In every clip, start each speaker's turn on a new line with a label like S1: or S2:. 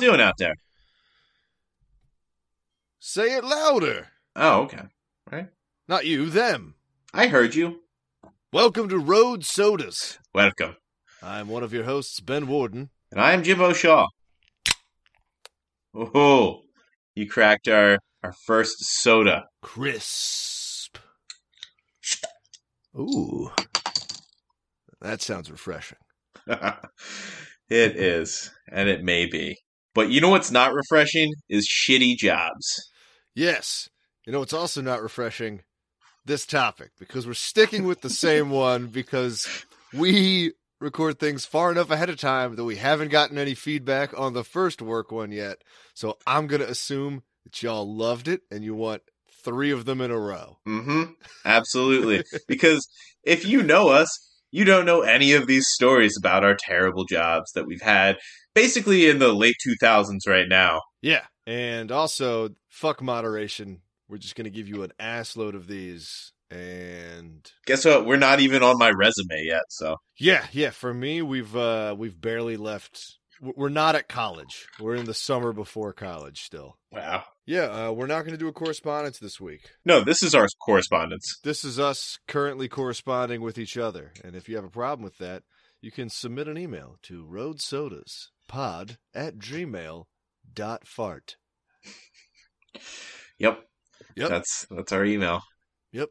S1: doing out there?
S2: Say it louder.
S1: Oh, okay. Right.
S2: Not you, them.
S1: I heard you.
S2: Welcome to Road Sodas.
S1: Welcome.
S2: I'm one of your hosts, Ben Warden.
S1: And I am Jimbo Shaw. Oh, you cracked our our first soda.
S2: Crisp. Ooh. That sounds refreshing.
S1: it is, and it may be. But you know what's not refreshing is shitty jobs.
S2: Yes. You know, it's also not refreshing this topic because we're sticking with the same one because we record things far enough ahead of time that we haven't gotten any feedback on the first work one yet. So I'm going to assume that y'all loved it and you want three of them in a row.
S1: Mm-hmm. Absolutely. because if you know us, you don't know any of these stories about our terrible jobs that we've had basically in the late 2000s right now.
S2: Yeah. And also, fuck moderation. We're just going to give you an ass load of these. And
S1: guess what? We're not even on my resume yet. So
S2: yeah, yeah. For me, we've uh we've barely left. We're not at college. We're in the summer before college still.
S1: Wow.
S2: Yeah, uh, we're not going to do a correspondence this week.
S1: No, this is our correspondence.
S2: This is us currently corresponding with each other. And if you have a problem with that, you can submit an email to roadsodas.pod at gmail dot fart.
S1: Yep.
S2: Yep.
S1: That's that's our email.
S2: Yep.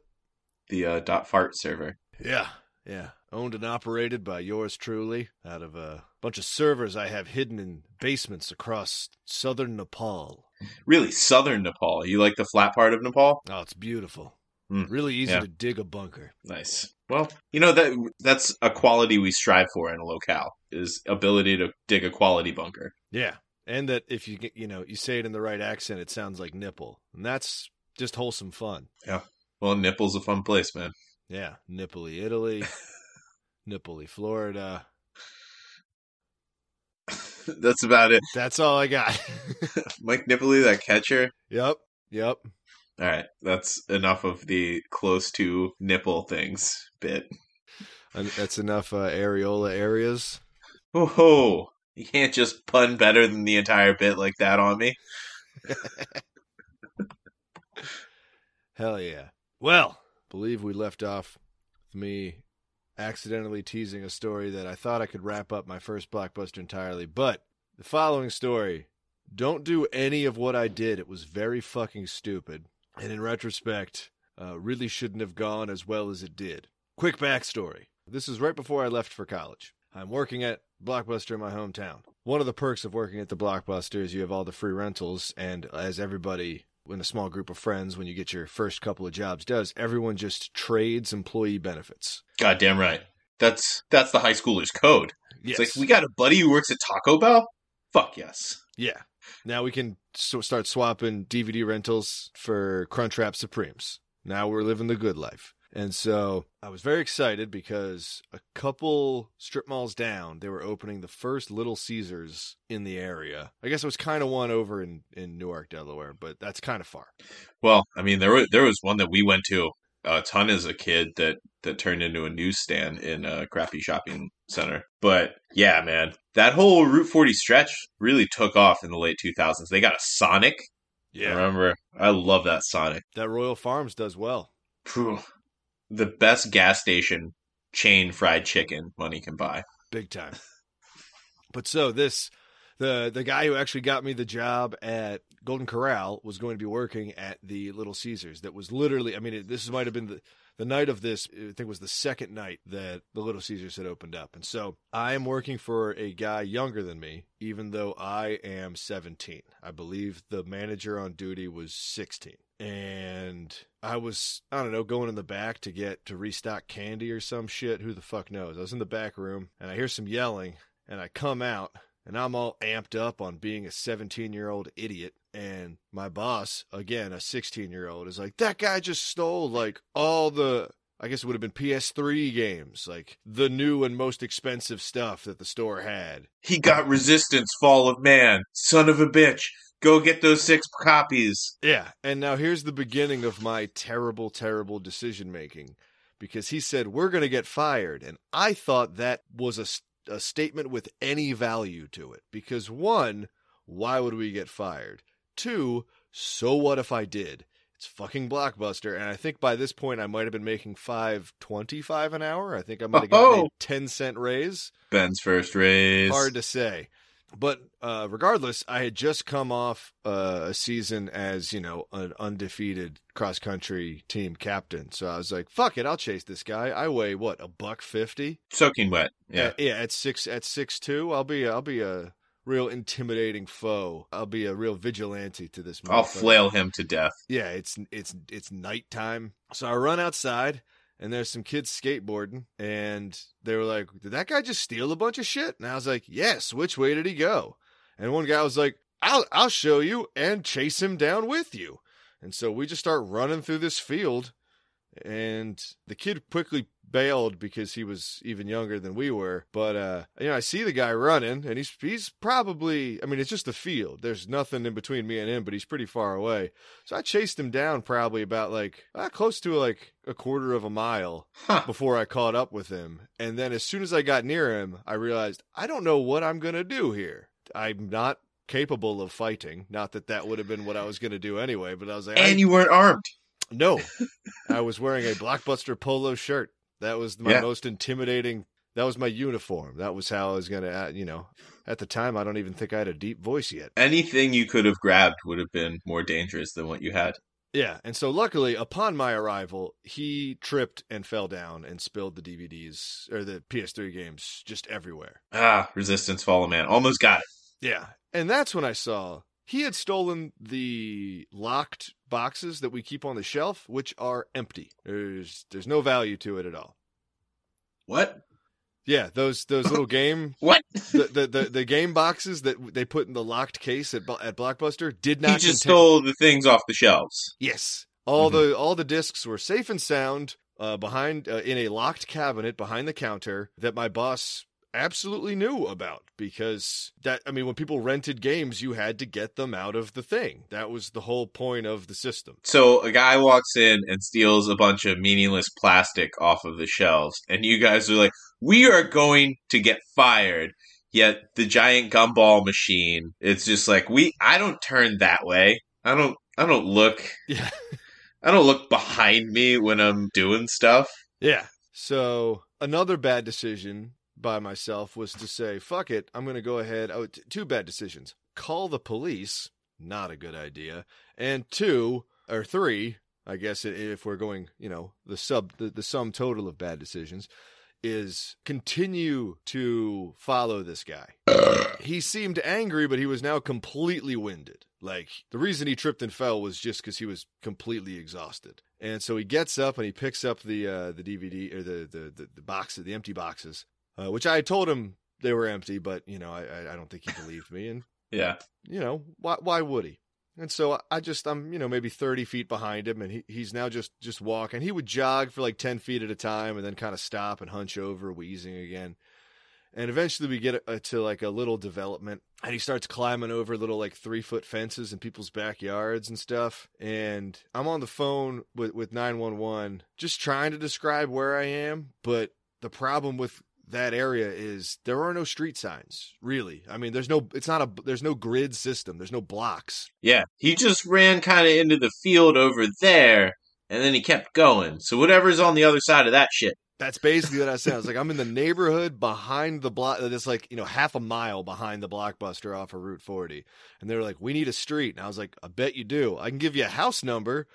S1: The uh, dot fart server.
S2: Yeah. Yeah. Owned and operated by yours truly out of a bunch of servers I have hidden in basements across southern Nepal.
S1: Really, southern Nepal. You like the flat part of Nepal?
S2: Oh, it's beautiful.
S1: Mm,
S2: really easy
S1: yeah.
S2: to dig a bunker.
S1: Nice. Well, you know that that's a quality we strive for in a locale is ability to dig a quality bunker.
S2: Yeah. And that if you you know, you say it in the right accent, it sounds like nipple. And that's just wholesome fun.
S1: Yeah. Well, Nipple's a fun place, man.
S2: Yeah. Nipply, Italy. Nipply, Florida.
S1: That's about it.
S2: That's all I got.
S1: Mike Nippoli, that catcher.
S2: Yep. Yep.
S1: All right. That's enough of the close to nipple things bit.
S2: And that's enough uh, areola areas.
S1: Oh, you can't just pun better than the entire bit like that on me.
S2: Hell yeah. Well, believe we left off with me accidentally teasing a story that I thought I could wrap up my first blockbuster entirely, but the following story don't do any of what I did. It was very fucking stupid. And in retrospect, uh, really shouldn't have gone as well as it did. Quick backstory. This is right before I left for college. I'm working at Blockbuster in my hometown. One of the perks of working at the Blockbuster is you have all the free rentals, and as everybody in a small group of friends, when you get your first couple of jobs, does everyone just trades employee benefits?
S1: Goddamn right. That's that's the high schooler's code.
S2: Yes.
S1: It's like we got a buddy who works at Taco Bell. Fuck yes.
S2: Yeah. Now we can so start swapping DVD rentals for Crunchwrap Supremes. Now we're living the good life. And so I was very excited because a couple strip malls down, they were opening the first Little Caesars in the area. I guess it was kind of one over in, in Newark, Delaware, but that's kind of far.
S1: Well, I mean, there was there was one that we went to a ton as a kid that that turned into a newsstand in a crappy shopping center. But yeah, man, that whole Route 40 stretch really took off in the late 2000s. They got a Sonic.
S2: Yeah.
S1: Remember, I love that Sonic.
S2: That Royal Farms does well.
S1: Phew. The best gas station chain fried chicken money can buy.
S2: Big time. But so this the the guy who actually got me the job at Golden Corral was going to be working at the Little Caesars. That was literally, I mean, it, this might have been the the night of this. I think was the second night that the Little Caesars had opened up, and so I am working for a guy younger than me, even though I am 17. I believe the manager on duty was 16, and I was I don't know going in the back to get to restock candy or some shit. Who the fuck knows? I was in the back room and I hear some yelling, and I come out and I'm all amped up on being a 17 year old idiot. And my boss, again, a 16 year old, is like, that guy just stole like all the, I guess it would have been PS3 games, like the new and most expensive stuff that the store had.
S1: He got Resistance Fall of Man. Son of a bitch. Go get those six copies.
S2: Yeah. And now here's the beginning of my terrible, terrible decision making because he said, we're going to get fired. And I thought that was a a statement with any value to it because one why would we get fired? Two, so what if I did? It's fucking blockbuster, and I think by this point I might have been making five twenty five an hour. I think I might have gotten
S1: Oh.
S2: a ten cent raise.
S1: Ben's first raise.
S2: Hard to say. But uh, regardless, I had just come off uh, a season as you know an undefeated cross country team captain, so I was like, "Fuck it, I'll chase this guy." I weigh what a buck fifty.
S1: Soaking wet. Yeah.
S2: Uh, yeah. At six at six two, I'll be I'll be a real intimidating foe. I'll be a real vigilante to this.
S1: I'll flail him to death.
S2: Yeah, it's it's it's nighttime. So I run outside and there's some kids skateboarding and they were like, "Did that guy just steal a bunch of shit?" And I was like, "Yes, which way did he go?" And one guy was like, "I'll I'll show you and chase him down with you." And so we just start running through this field and the kid quickly bailed because he was even younger than we were. But uh, you know, I see the guy running, and he's he's probably I mean, it's just a field. There's nothing in between me and him, but he's pretty far away. So I chased him down probably about like uh, close to like a quarter of a mile
S1: Huh.
S2: before I caught up with him. And then as soon as I got near him, I realized I don't know what I'm gonna do here. I'm not capable of fighting. Not that that would have been what I was gonna do anyway, but I was like,
S1: And you weren't armed.
S2: no, I was wearing a blockbuster polo shirt. That was my
S1: Yeah.
S2: most intimidating. That was my uniform. That was how I was gonna, uh, you know. At the time, I don't even think I had a deep voice yet.
S1: Anything you could have grabbed would have been more dangerous than what you had.
S2: Yeah, and so luckily, upon my arrival, he tripped and fell down and spilled the DVDs or the PS3 games just everywhere.
S1: Ah, Resistance Fallen Man. Almost got it.
S2: Yeah, and that's when I saw he had stolen the locked boxes that we keep on the shelf, which are empty. There's there's no value to it at all.
S1: What?
S2: Yeah, those those little game
S1: What?
S2: the, the, the, the game boxes that they put in the locked case at at Blockbuster did not.
S1: He just
S2: contain-
S1: stole the things off the shelves.
S2: Yes, all
S1: Mhm.
S2: the all the discs were safe and sound uh, behind uh, in a locked cabinet behind the counter that my boss absolutely knew about because that I mean when people rented games you had to get them out of the thing. That was the whole point of the system.
S1: So a guy walks in and steals a bunch of meaningless plastic off of the shelves, and you guys are like, "We are going to get fired." Yet the giant gumball machine, it's just like we. I don't turn that way. I don't. I don't look.
S2: Yeah.
S1: I don't look behind me when I'm doing stuff.
S2: Yeah. So another bad decision by myself was to say, "Fuck it, I'm going to go ahead." Oh, t- two bad decisions: call the police, not a good idea, and two or three, I guess if we're going, you know, the sub the, the sum total of bad decisions is continue to follow this guy. He seemed angry, but he was now completely winded. Like the reason he tripped and fell was just because he was completely exhausted. And so he gets up and he picks up the uh, the DVD or the the the, the boxes, the empty boxes, uh, which I told him they were empty, but you know I I- don't think he believed me, and
S1: Yeah.
S2: you know why why would he? And so I- I just I'm you know maybe 30 feet behind him, and he, he's now just just walking. He would jog for like 10 feet at a time, and then kind of stop and hunch over, wheezing again. And eventually we get uh, to like a little development, and he starts climbing over little like three foot fences in people's backyards and stuff. And I'm on the phone with with 911, just trying to describe where I am, but the problem with that area is there are no street signs really i mean there's no it's not a there's no grid system there's no blocks
S1: Yeah. He just ran kind of into the field over there, and then he kept going. So whatever's on the other side of that shit.
S2: that's basically what i said i was like i'm in the neighborhood behind the block that's like you know half a mile behind the blockbuster off of route 40 and they were like we need a street and i was like i bet you do i can give you a house number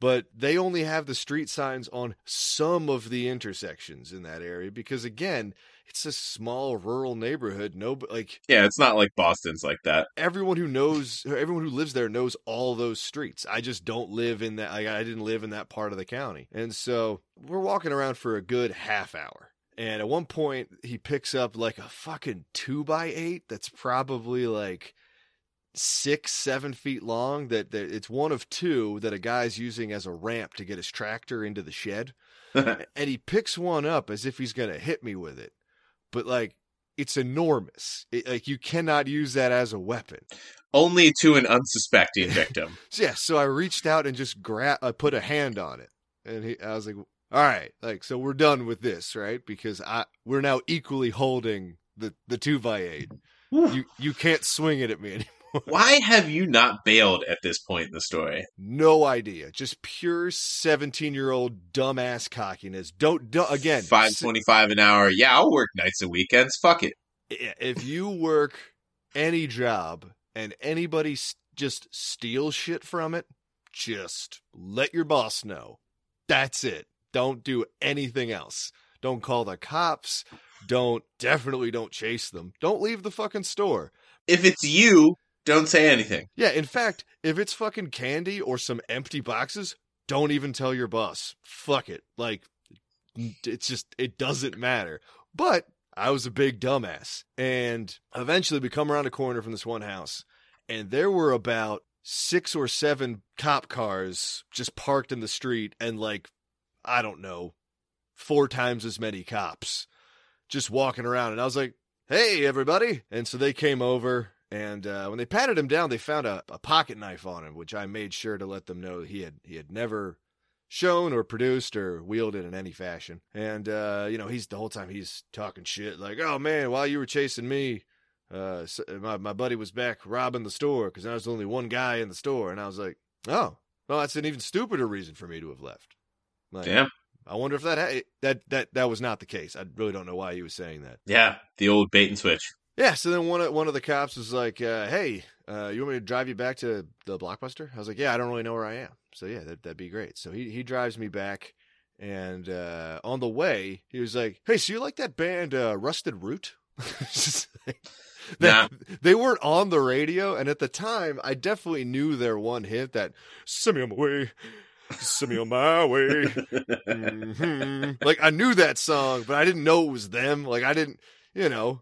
S2: but they only have the street signs on some of the intersections in that area because again it's a small rural neighborhood. No like
S1: Yeah, it's not like Boston's like that.
S2: everyone who knows everyone who lives there knows all those streets. I just don't live in that like, i didn't live in that part of the county. And so we're walking around for a good half hour. And at one point he picks up like a fucking two by eight that's probably like six seven feet long that, that it's one of two that a guy's using as a ramp to get his tractor into the shed. And he picks one up as if he's gonna hit me with it. But like it's enormous. It, like you cannot use that as a weapon.
S1: Only to an unsuspecting victim.
S2: yeah so i reached out and just grab i put a hand on it. And he i was like all right like so we're done with this right? Because i we're now equally holding the the two by eight. You you can't swing it at me
S1: Why have you not bailed at this point in the story?
S2: No idea. Just pure 17 year old dumbass cockiness. Don't, do again,
S1: Five twenty five an hour. Yeah, I'll work nights and weekends. Fuck it.
S2: if you work any job and anybody just steals shit from it, just let your boss know. That's it. Don't do anything else. Don't call the cops. Don't, definitely don't chase them. Don't leave the fucking store.
S1: If it's you, don't say anything.
S2: Yeah, in fact, if it's fucking candy or some empty boxes, don't even tell your boss. Fuck it. Like, it's just, it doesn't matter. But I was a big dumbass. And eventually we come around a corner from this one house, and there were about six or seven cop cars just parked in the street, and like, I don't know, four times as many cops just walking around. And I was like, hey, everybody. And so they came over. And uh, when they patted him down, they found a, a pocket knife on him, which I made sure to let them know he had he had never shown or produced or wielded in any fashion. And uh, you know, he's the whole time he's talking shit like, "Oh man, while you were chasing me, uh, my my buddy was back robbing the store because I was only one guy in the store." And I was like, "Oh, well, that's an even stupider reason for me to have left." Like,
S1: Damn.
S2: I wonder if that ha- that that that was not the case. I really don't know why he was saying that.
S1: Yeah, the old bait and switch.
S2: Yeah, so then one of one of the cops was like, uh, "Hey, uh, you want me to drive you back to the blockbuster?" I was like, "Yeah, I don't really know where I am." So yeah, that, that'd be great. So he he drives me back, and uh, on the way, he was like, "Hey, so you like that band uh, Rusted Root?" Like-
S1: Nah.
S2: They weren't on the radio, and at the time, I definitely knew their one hit that "Send me on my way, send me on my way." Mhm. Like I knew that song, but I didn't know it was them. Like I didn't, you know,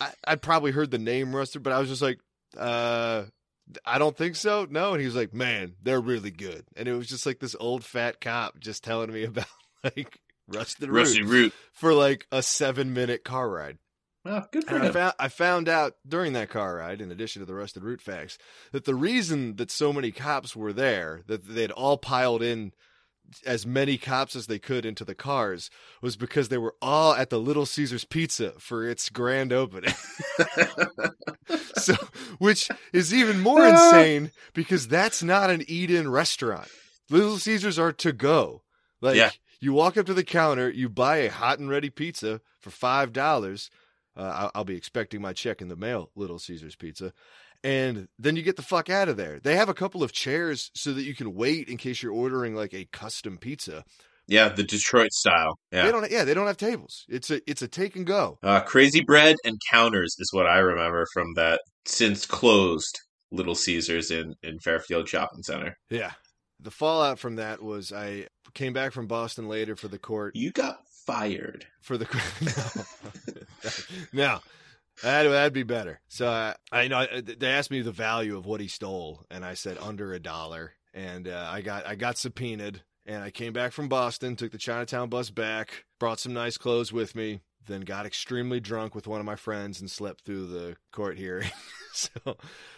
S2: I I'd probably heard the name Rusted, but I was just like, uh, I don't think so. No, and he was like, man, they're really good, and it was just like this old fat cop just telling me about like Rusted Root
S1: Rusty root.
S2: for like a seven minute car ride.
S1: Oh, good for
S2: And I
S1: him.
S2: found I found out during that car ride, in addition to the rusted root facts, that the reason that so many cops were there, that they'd all piled in as many cops as they could into the cars, was because they were all at the Little Caesars Pizza for its grand opening. so, which is even more insane because that's not an eat-in restaurant. Little Caesars are to go. Like
S1: Yeah.
S2: you walk up to the counter, you buy a hot and ready pizza for five dollars. Uh, I'll, I'll be expecting my check in the mail, Little Caesars Pizza. And then you get the fuck out of there. They have a couple of chairs so that you can wait in case you're ordering like a custom pizza.
S1: Yeah, the Detroit style. Yeah, They
S2: don't. Yeah, they don't have tables. It's a it's a take and go.
S1: Uh, crazy bread and counters is what I remember from that since closed Little Caesars in, in Fairfield Shopping Center.
S2: Yeah. The fallout from that was I came back from Boston later for the court
S1: You got fired.
S2: for the no. no. That, that'd be better. So uh, I know they asked me the value of what he stole, and I said under a dollar. And uh, I got I got subpoenaed, and I came back from Boston, took the Chinatown bus back, brought some nice clothes with me, then got extremely drunk with one of my friends and slept through the court hearing. so,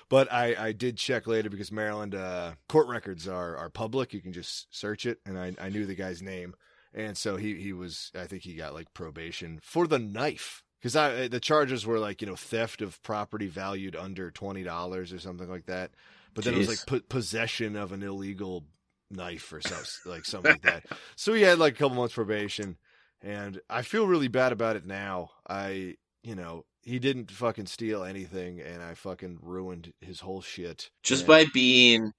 S2: but I I did check later because Maryland uh, court records are are public. You can just search it, and I I knew the guy's name. And so he he was I think he got like probation for the knife because I eh, the charges were like you know theft of property valued under twenty dollars or something like that. But then it was like po- possession of an illegal knife or something like something like that. So he had like a couple months probation, and I feel really bad about it now. I you know he didn't fucking steal anything, and I fucking ruined his whole shit
S1: Just
S2: And-
S1: by being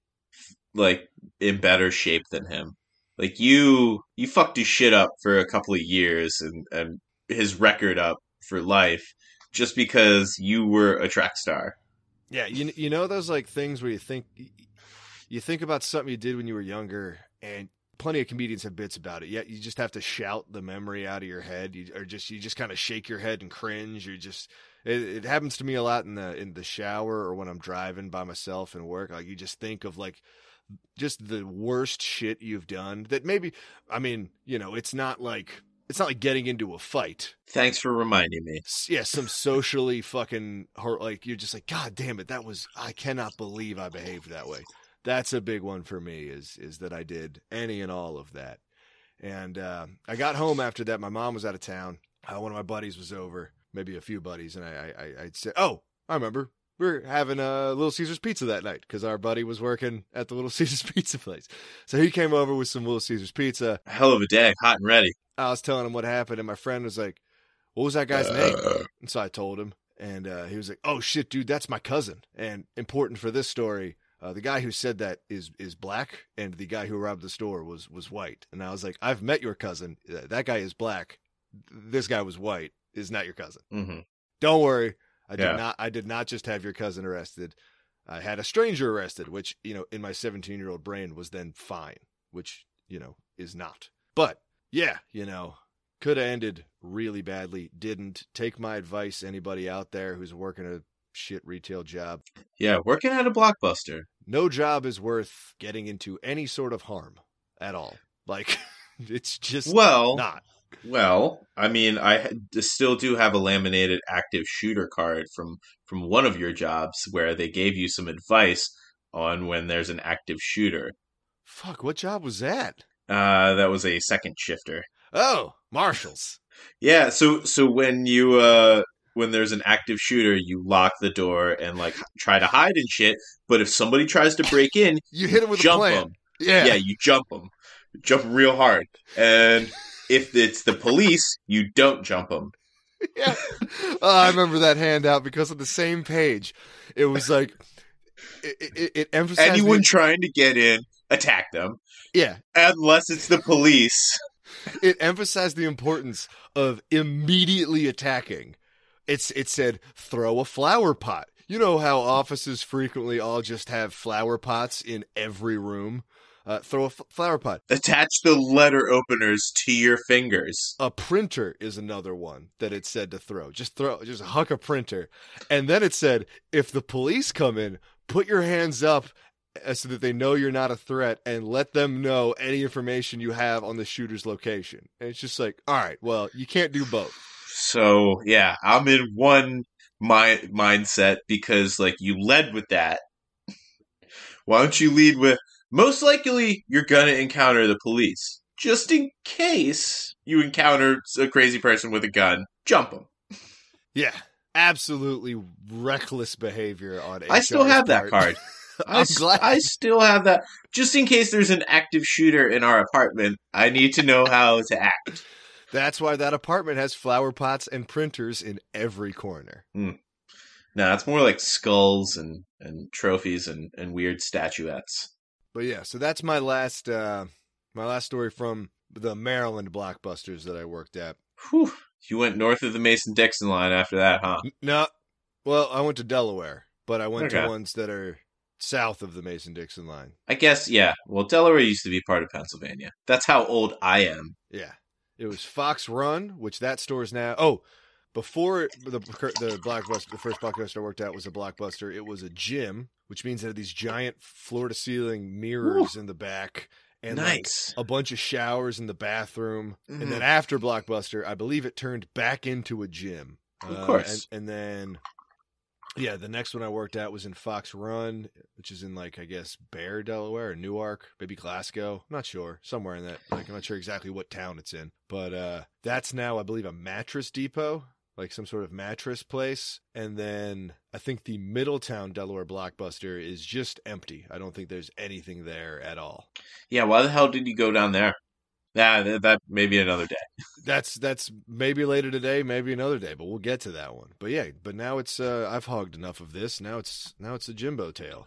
S1: like in better shape than him. Like you you fucked his shit up for a couple of years and, and his record up for life just because you were a track star.
S2: Yeah, you you know those like things where you think you think about something you did when you were younger, and plenty of comedians have bits about it. Yet you just have to shout the memory out of your head, you, or just you just kind of shake your head and cringe. You just it, it happens to me a lot in the in the shower or when I'm driving by myself and work. Like you just think of like just the worst shit you've done. That maybe I mean you know it's not like it's not like getting into a fight
S1: Thanks for reminding me.
S2: yeah, some socially fucking hor- like you're just like, God damn it, that was I cannot believe I behaved that way. That's a big one for me is is that I did any and all of that. And uh, I got home after that. My mom was out of town. Uh, one of my buddies was over, maybe a few buddies, and I I, I I said, Oh, I remember. We were having a Little Caesars pizza that night because our buddy was working at the Little Caesars pizza place. So he came over with some Little Caesars pizza.
S1: Hell of a day, hot and ready.
S2: I was telling him what happened, and my friend was like, "What was that guy's
S1: Uh,
S2: name?" And so I told him, and uh, he was like, "Oh shit, dude, that's my cousin." And important for this story, uh, the guy who said that is is black, and the guy who robbed the store was was white. And I was like, "I've met your cousin. That guy is black. This guy was white. Is not your cousin.
S1: hmm
S2: Don't worry. I did
S1: Yeah.
S2: not. I did not just have your cousin arrested. I had a stranger arrested, which you know, in my 17 year old brain was then fine, which you know is not. But yeah, you know, could have ended really badly. Didn't take my advice. Anybody out there who's working a shit retail job,
S1: Yeah, working at a blockbuster.
S2: no job is worth getting into any sort of harm at all. Like it's just
S1: Well,
S2: not.
S1: Well, I mean, I still do have a laminated active shooter card from from one of your jobs where they gave you some advice on when there's an active shooter.
S2: Fuck, what job was that?
S1: Uh, that was a second shifter.
S2: Oh, marshals.
S1: Yeah, so so when you uh when there's an active shooter, you lock the door and like try to hide and shit. But if somebody tries to break in,
S2: You hit him with a
S1: jump
S2: plan.
S1: them.
S2: Yeah.
S1: Yeah, you jump them, jump real hard. And if it's the police, you don't jump them.
S2: yeah. Oh, I remember that handout because on the same page, it was like it, it, it emphasized
S1: Anyone
S2: the-
S1: trying to get in, attack them,
S2: yeah,
S1: unless it's the police.
S2: it emphasized the importance of immediately attacking. It's it said throw a flower pot. You know how offices frequently all just have flower pots in every room. Uh, throw a f- flower pot.
S1: Attach the letter openers to your fingers.
S2: A printer is another one that it said to throw. Just throw, just huck a printer. And then it said, if the police come in, put your hands up uh, so that they know you're not a threat and let them know any information you have on the shooter's location. And it's just like, all right, well, you can't do both.
S1: So yeah, I'm in one mi- mindset because like you led with that. Why don't you lead with most likely you're gonna encounter the police. Just in case you encounter a crazy person with a gun, jump them.
S2: Yeah. Absolutely reckless behavior on
S1: I still have that card. I,
S2: I'm
S1: s-
S2: glad.
S1: I still have that. Just in case there's an active shooter in our apartment, I need to know how to act.
S2: That's why that apartment has flower pots and printers in every corner. Hmm.
S1: No, it's more like skulls and, and trophies and, and weird statuettes.
S2: But yeah, so that's my last uh my last story from the Maryland blockbusters that I worked at.
S1: Whew. You went north of the Mason Dixon line after that, huh?
S2: No, well, I went to Delaware, but I went
S1: Okay.
S2: to ones that are south of the Mason Dixon line.
S1: I guess, yeah. Well, Delaware used to be part of Pennsylvania. That's how old I am.
S2: Yeah, it was Fox Run, which that store is now. Oh, before the the blockbuster, the first blockbuster I worked at was a blockbuster. It was a gym, which means it had these giant floor to ceiling mirrors in the back and like a bunch of showers in the bathroom.
S1: Mhm.
S2: And then after Blockbuster, I believe it turned back into a gym.
S1: Of
S2: Uh,
S1: course.
S2: And, and then, yeah, the next one I worked at was in Fox Run, which is in like I guess Bear, Delaware, or Newark, maybe Glasgow. I'm not sure, somewhere in that. Like I'm not sure exactly what town it's in, but uh, that's now I believe a mattress depot. Like some sort of mattress place. And then I think the Middletown, Delaware blockbuster is just empty. I don't think there's anything there at all.
S1: Yeah, why the hell did you go down there? Yeah, that, that maybe another day.
S2: That's that's maybe later today, maybe another day, but we'll get to that one. But yeah, but now it's uh I've hogged enough of this. Now it's now it's a Jimbo tale.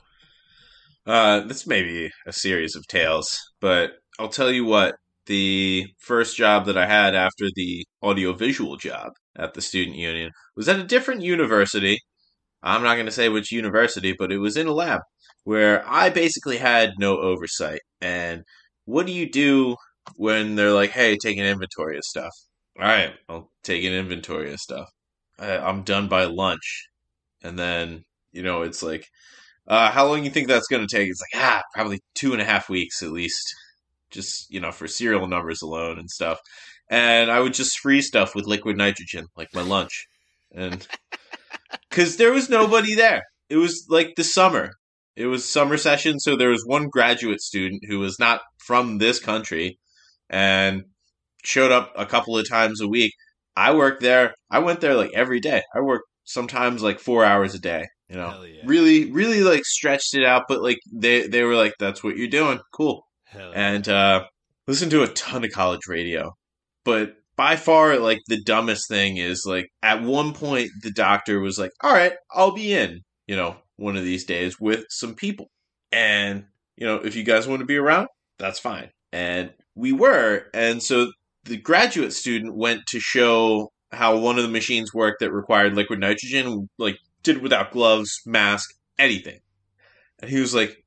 S1: Uh, this may be a series of tales, but I'll tell you what. The first job that I had after the audiovisual job at the student union was at a different university. I'm not going to say which university, but it was in a lab where I basically had no oversight. And what do you do when they're like, hey, take an inventory of stuff? All right, I'll take an inventory of stuff. I'm done by lunch. And then, you know, it's like, uh, how long you think that's going to take? It's like, ah, probably two and a half weeks at least. Just, you know, for serial numbers alone and stuff. And I would just freeze stuff with liquid nitrogen, like my lunch. And because there was nobody there. It was like the summer. It was summer session, so there was one graduate student who was not from this country and showed up a couple of times a week. I worked there. I went there like every day. I worked sometimes like four hours a day You know,
S2: yeah.
S1: really, really like stretched it out, but like they they were like, "That's what you're doing, cool." And uh, listened to a ton of college radio, but by far, like the dumbest thing is like at one point the doctor was like, "All right, I'll be in," you know, one of these days with some people, and you know, if you guys want to be around, that's fine. And we were, and so the graduate student went to show how one of the machines worked that required liquid nitrogen, like did without gloves, mask, anything. And he was like,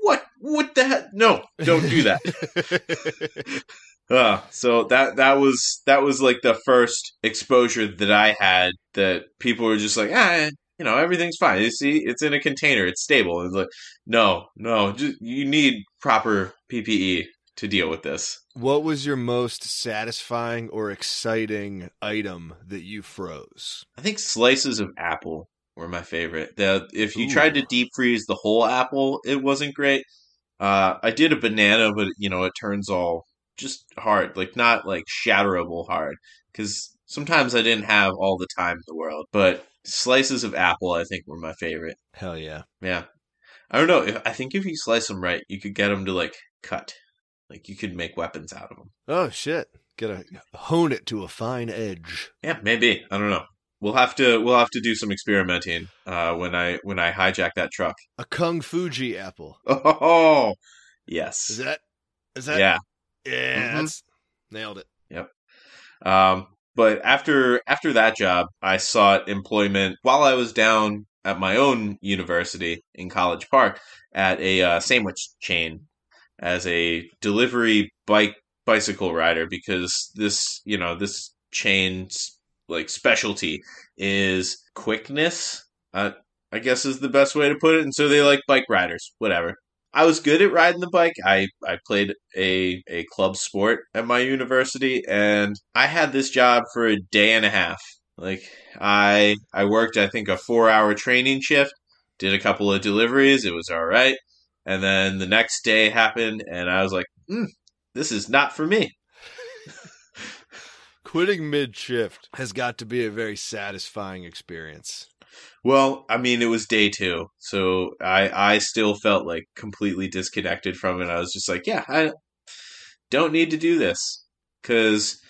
S1: "What? What the heck? No, don't do that." Uh, so that that was that was like the first exposure that I had that people were just like, ah, you know, everything's fine. You see, it's in a container, it's stable. It's like, no, no, just, you need proper PPE to deal with this.
S2: what was your most satisfying or exciting item that you froze?
S1: I think slices of apple were my favorite. The if you
S2: Ooh.
S1: tried to deep freeze the whole apple, it wasn't great. Uh, I did a banana, but you know, it turns all just hard, like not like shatterable hard, because sometimes I didn't have all the time in the world. But slices of apple, I think, were my favorite.
S2: Hell yeah.
S1: Yeah, I don't know. If, I think if you slice them right, you could get them to like cut, like you could make weapons out of them.
S2: Oh shit. Gotta hone it to a fine edge.
S1: Yeah, maybe. I don't know. We'll have to we'll have to do some experimenting uh, when I when I hijack that truck.
S2: A Kung Fuji apple.
S1: Oh, yes.
S2: Is that is that
S1: yeah.
S2: Yeah,
S1: Mhm.
S2: that's nailed it. Yep.
S1: Um, but after after that job, I sought employment while I was down at my own university in College Park at a uh, sandwich chain as a delivery bike bicycle rider because this you know this chain's like specialty is quickness. Uh, I guess is the best way to put it. And so they like bike riders, whatever. I was good at riding the bike. I, I played a, a club sport at my university and I had this job for a day and a half. Like I I worked I think a 4-hour training shift, did a couple of deliveries, it was all right. And then the next day happened and I was like, mm, this is not for me.
S2: Quitting mid shift has got to be a very satisfying experience.
S1: Well, I mean, it was day two, so I I still felt like completely disconnected from it. I was just like, yeah, I don't need to do this because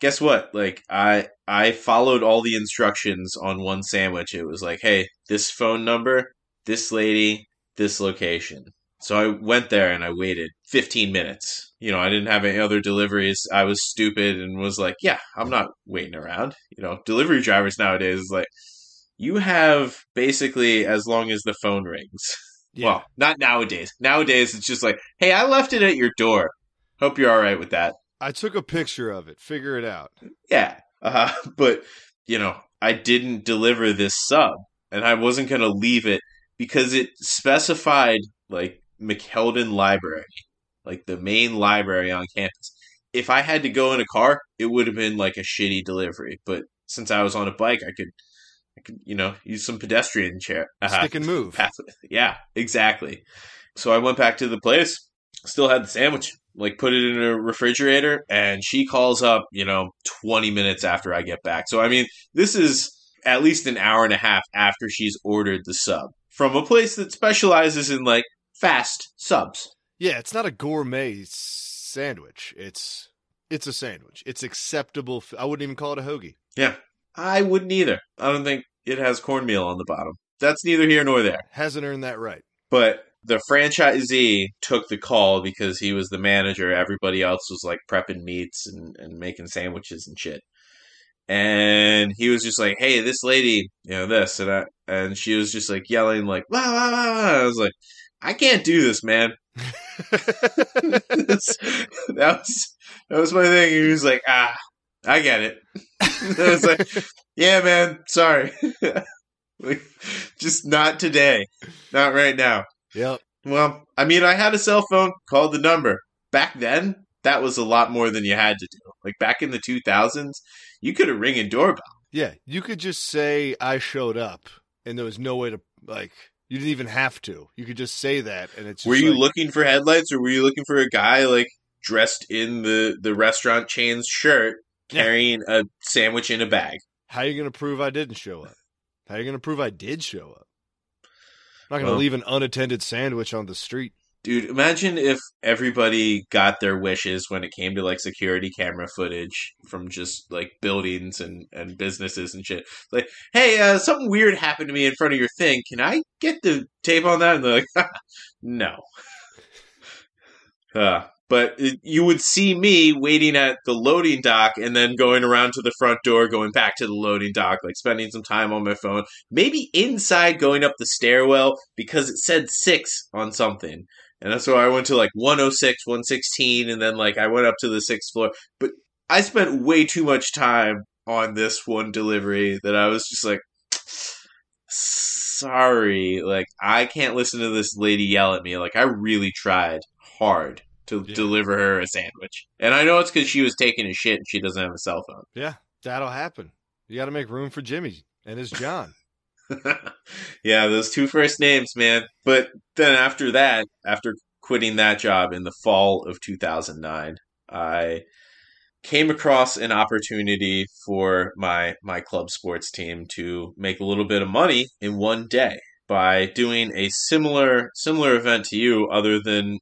S1: guess what? Like I I followed all the instructions on one sandwich. It was like, hey, this phone number, this lady, this location. So I went there and I waited 15 minutes. You know, I didn't have any other deliveries. I was stupid and was like, yeah, I'm not waiting around. You know, delivery drivers nowadays like you have basically as long as the phone rings.
S2: Yeah.
S1: Well, not nowadays. Nowadays, it's just like, hey, I left it at your door. Hope you're all right with that.
S2: I took a picture of it. Figure it out.
S1: Yeah. Uh, but, you know, I didn't deliver this sub and I wasn't going to leave it because it specified like McKeldin Library, like the main library on campus. If I had to go in a car, it would have been like a shitty delivery. But since I was on a bike, I could, could, you know, use some pedestrian chair. uh,
S2: Stick and move.
S1: path. Yeah, exactly. So I went back to the place, still had the sandwich, like put it in a refrigerator, and she calls up, you know, 20 minutes after I get back. So, I mean, this is at least an hour and a half after she's ordered the sub from a place that specializes in like fast subs.
S2: Yeah, it's not a gourmet sandwich. It's it's a sandwich. It's acceptable. f- I wouldn't even call it a hoagie.
S1: Yeah, I wouldn't either. I don't think it has cornmeal on the bottom. That's neither here nor there.
S2: Hasn't earned that right.
S1: But the franchisee took the call because he was the manager. Everybody else was like prepping meats and, and making sandwiches and shit. And he was just like, "Hey, this lady, you know this," and I, and she was just like yelling like, "Wow, wow, wow!" wow." I was like, "I can't do this, man." That was that was my thing. He was like, "Ah, I get it." I was like, "Yeah, man, sorry." like, just not today, not right now.
S2: yep.
S1: Well, I mean, I had a cell phone, called the number. Back then, that was a lot more than you had to do. Like back in the 2000s, you could have ring a doorbell.
S2: Yeah, you could just say I showed up, and there was no way to like. You didn't even have to. You could just say that, and it's. Just
S1: were you
S2: like,
S1: looking for headlights or were you looking for a guy like dressed in the, the restaurant chain's shirt
S2: Yeah.
S1: carrying a sandwich in a bag?
S2: How are you going to prove I didn't show up? How are you going to prove I did show up? I'm not going to
S1: Well-
S2: leave an unattended sandwich on the street.
S1: Dude, imagine if everybody got their wishes when it came to like security camera footage from just like buildings and, and businesses and shit. Like, hey, uh, something weird happened to me in front of your thing. Can I get the tape on that? And they're like, no. Uh, but it, you would see me waiting at the loading dock and then going around to the front door, going back to the loading dock, like spending some time on my phone. Maybe inside going up the stairwell because it said six on something. And that's why I went to like 106, 116, and then like I went up to the sixth floor. But I spent way too much time on this one delivery that I was just like, sorry, like I can't listen to this lady yell at me. Like I really tried hard to
S2: Yeah.
S1: deliver her a sandwich, and I know it's because she was taking a shit and she doesn't have a cell phone.
S2: Yeah, that'll happen. You got to make room for Jimmy and his John.
S1: yeah, those two first names, man. But then after that, after quitting that job in the fall of 2009, I came across an opportunity for my my club sports team to make a little bit of money in one day by doing a similar similar event to you other than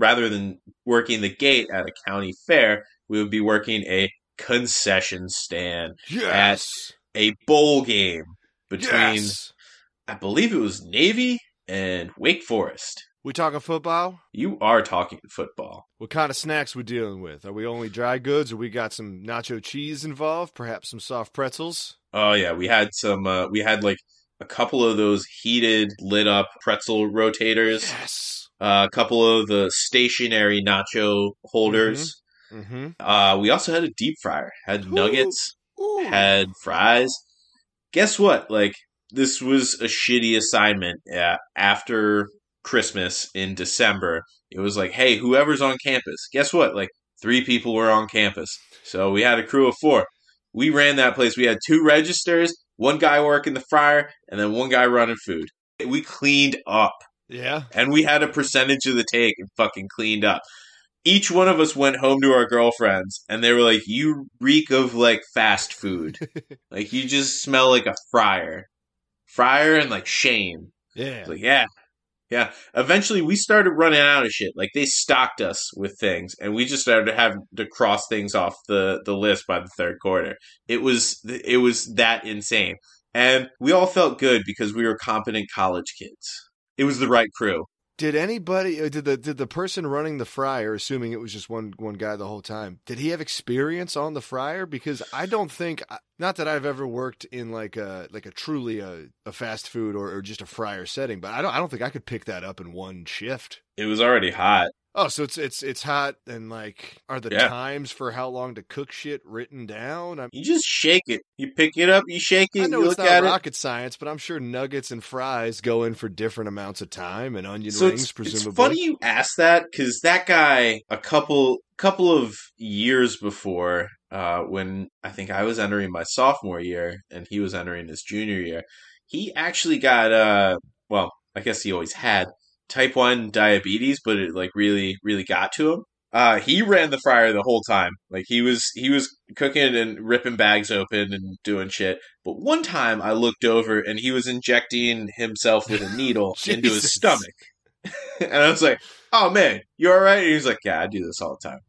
S1: rather than working the gate at a county fair, we would be working a concession stand,
S2: Yes.
S1: a bowl game between
S2: yes.
S1: I believe it was Navy and Wake Forest.
S2: We talking football?
S1: You are talking football.
S2: What kind of snacks we dealing with? Are we only dry goods, or we got some nacho cheese involved? Perhaps some soft pretzels?
S1: Oh yeah, we had some. Uh, we had like a couple of those heated, lit up pretzel rotators.
S2: Yes.
S1: Uh, a couple of the stationary nacho holders.
S2: Mm-hmm.
S1: Uh, we also had a deep fryer. Had
S2: Ooh.
S1: nuggets.
S2: Ooh.
S1: Had fries. Guess what? Like this was a shitty assignment. Uh, after Christmas in December, it was like, hey, whoever's on campus. Guess what? Like three people were on campus, so we had a crew of four. We ran that place. We had two registers, one guy working the fryer, and then one guy running food. We cleaned up
S2: Yeah.
S1: and we had a percentage of the take and fucking cleaned up. Each one of us went home to our girlfriends and they were like, You reek of like fast food. like you just smell like a fryer. Fryer and like shame.
S2: Yeah.
S1: Like, yeah. Yeah. Eventually we started running out of shit. Like they stocked us with things and we just started to have to cross things off the, the list by the third quarter. It was it was that insane. And we all felt good because we were competent college kids. It was the right crew.
S2: Did anybody? uh, Did the did the person running the fryer, assuming it was just one one guy the whole time, did he have experience on the fryer? Because I don't think, not that I've ever worked in like a like a truly a, a fast food or, or just a fryer setting, but I don't I don't think I could pick that up in one shift.
S1: It was already hot.
S2: Oh, so it's it's it's hot and like are the
S1: Yeah.
S2: times for how long to cook shit written down? I'm,
S1: You just shake it. You pick it up, you shake it,
S2: I know
S1: you
S2: it's
S1: look
S2: not
S1: at
S2: rocket science, but I'm sure nuggets and fries go in for different amounts of time, and onion
S1: it. So
S2: rings
S1: it's,
S2: presumably.
S1: it's funny you ask that because that guy, a couple couple of years before, uh, when I think I was entering my sophomore year and he was entering his junior year, he actually got uh, well, I guess he always had type one diabetes, but it like really really got to him. Uh, he ran the fryer the whole time. Like he was he was cooking and ripping bags open and doing shit. But one time I looked over and he was injecting himself with a needle into his stomach. and I was like, "Oh man, you all right?" And he was like, "Yeah, I do this all the time."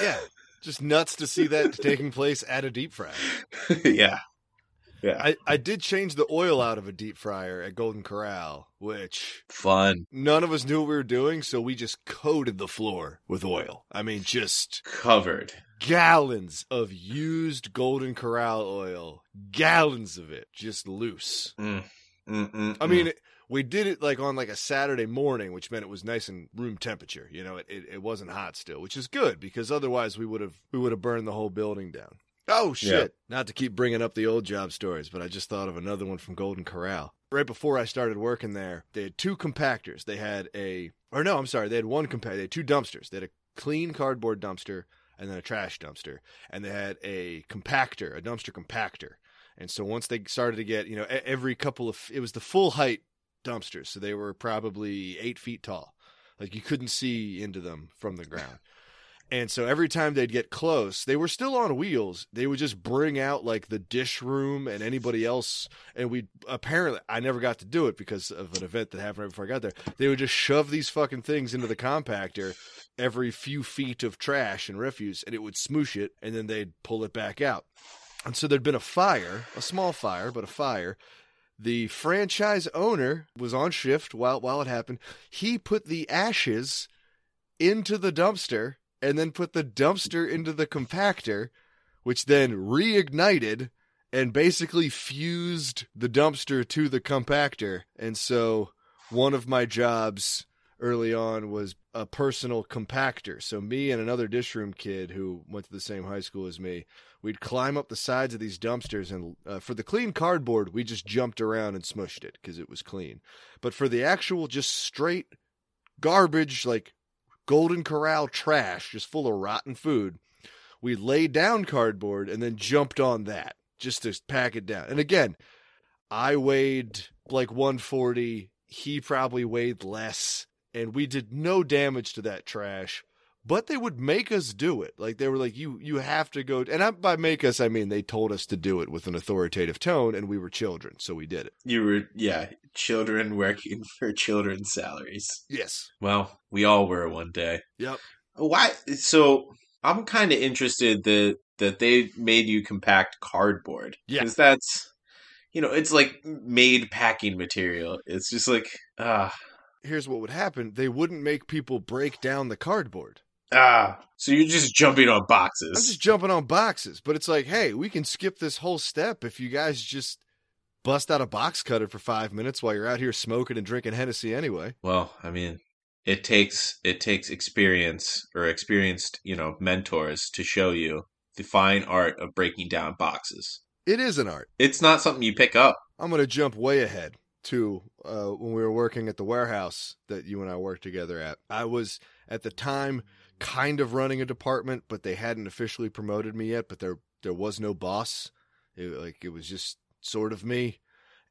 S2: Yeah, just nuts to see that taking place at a deep fry.
S1: yeah, yeah,
S2: I, I did change the oil out of a deep fryer at Golden Corral, which
S1: fun,
S2: none of us knew what we were doing, so we just coated the floor with oil. I mean, just
S1: covered.
S2: gallons of used Golden Corral oil, gallons of it, just loose.
S1: Mm,
S2: I mean, we did it like on like a Saturday morning, which meant it was nice and room temperature. You know, it, it, it wasn't hot still, which is good because otherwise we would have we would have burned the whole building down. Oh shit! Not to keep bringing up the old job stories, but I just thought of another one from Golden Corral. Right before I started working there, they had two compactors. They had a, or no, I'm sorry, they had one compactor. They had two dumpsters. They had a clean cardboard dumpster and then a trash dumpster, and they had a compactor, a dumpster compactor. And so once they started to get, you know, every couple of, it was the full height dumpsters, so they were probably eight feet tall. Like you couldn't see into them from the ground. And so every time they'd get close, they were still on wheels. They would just bring out like the dish room and anybody else. And we apparently, I never got to do it because of an event that happened right before I got there. They would just shove these fucking things into the compactor every few feet of trash and refuse, and it would smoosh it, and then they'd pull it back out. And so there'd been a fire, a small fire, but a fire. The franchise owner was on shift while while it happened. He put the ashes into the dumpster and then put the dumpster into the compactor, which then reignited and basically fused the dumpster to the compactor. And so one of my jobs early on was a personal compactor. So me and another dish room kid who went to the same high school as me, we'd climb up the sides of these dumpsters and uh, for the clean cardboard, we just jumped around and smushed it because it was clean. But for the actual just straight garbage like Golden Corral trash, just full of rotten food. We laid down cardboard and then jumped on that just to pack it down. And again, I weighed like 140. He probably weighed less. And we did no damage to that trash but they would make us do it. Like they were like, you you have to go. And I, by make us, I mean they told us to do it with an authoritative tone, and we were children, so we did it.
S1: You were, yeah, children working for children's salaries.
S2: Yes.
S1: Well, we all were one day.
S2: Yep.
S1: Why? So I'm kind of interested that that they made you compact cardboard.
S2: Yeah.
S1: Because that's, you know, it's like made packing material. It's just like, ah.
S2: Here's what would happen: they wouldn't make people break down the cardboard.
S1: Ah, so you're just jumping on boxes.
S2: I'm just jumping on boxes, but it's like, hey, we can skip this whole step if you guys just bust out a box cutter for five minutes while you're out here smoking and drinking Hennessy anyway.
S1: Well, I mean, it takes it takes experience or experienced, you know, mentors to show you the fine art of breaking down boxes.
S2: It is an art.
S1: It's not something you pick up.
S2: I'm gonna jump way ahead to uh, when we were working at the warehouse that you and I worked together at. I was at the time kind of running a department, but they hadn't officially promoted me yet. But there there was no boss. It, like it was just sort of me.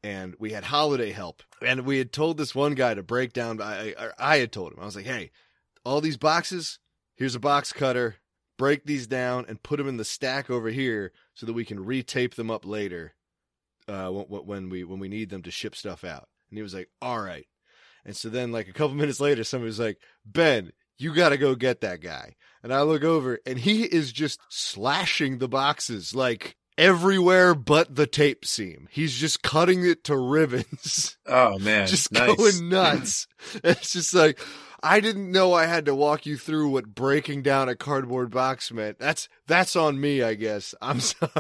S2: And we had holiday help, and we had told this one guy to break down. I, I I had told him I was like, "Hey, all these boxes. Here's a box cutter. Break these down and put them in the stack over here, so that we can retape them up later, uh, when we when we need them to ship stuff out." And he was like, "All right." And so then, like a couple minutes later, somebody was like, "Ben, you got to go get that guy. And I look over and he is just slashing the boxes like everywhere but the tape seam. He's just cutting it to ribbons.
S1: Oh man.
S2: just
S1: nice.
S2: going nuts. it's just like I didn't know I had to walk you through what breaking down a cardboard box meant. That's that's on me, I guess. I'm sorry.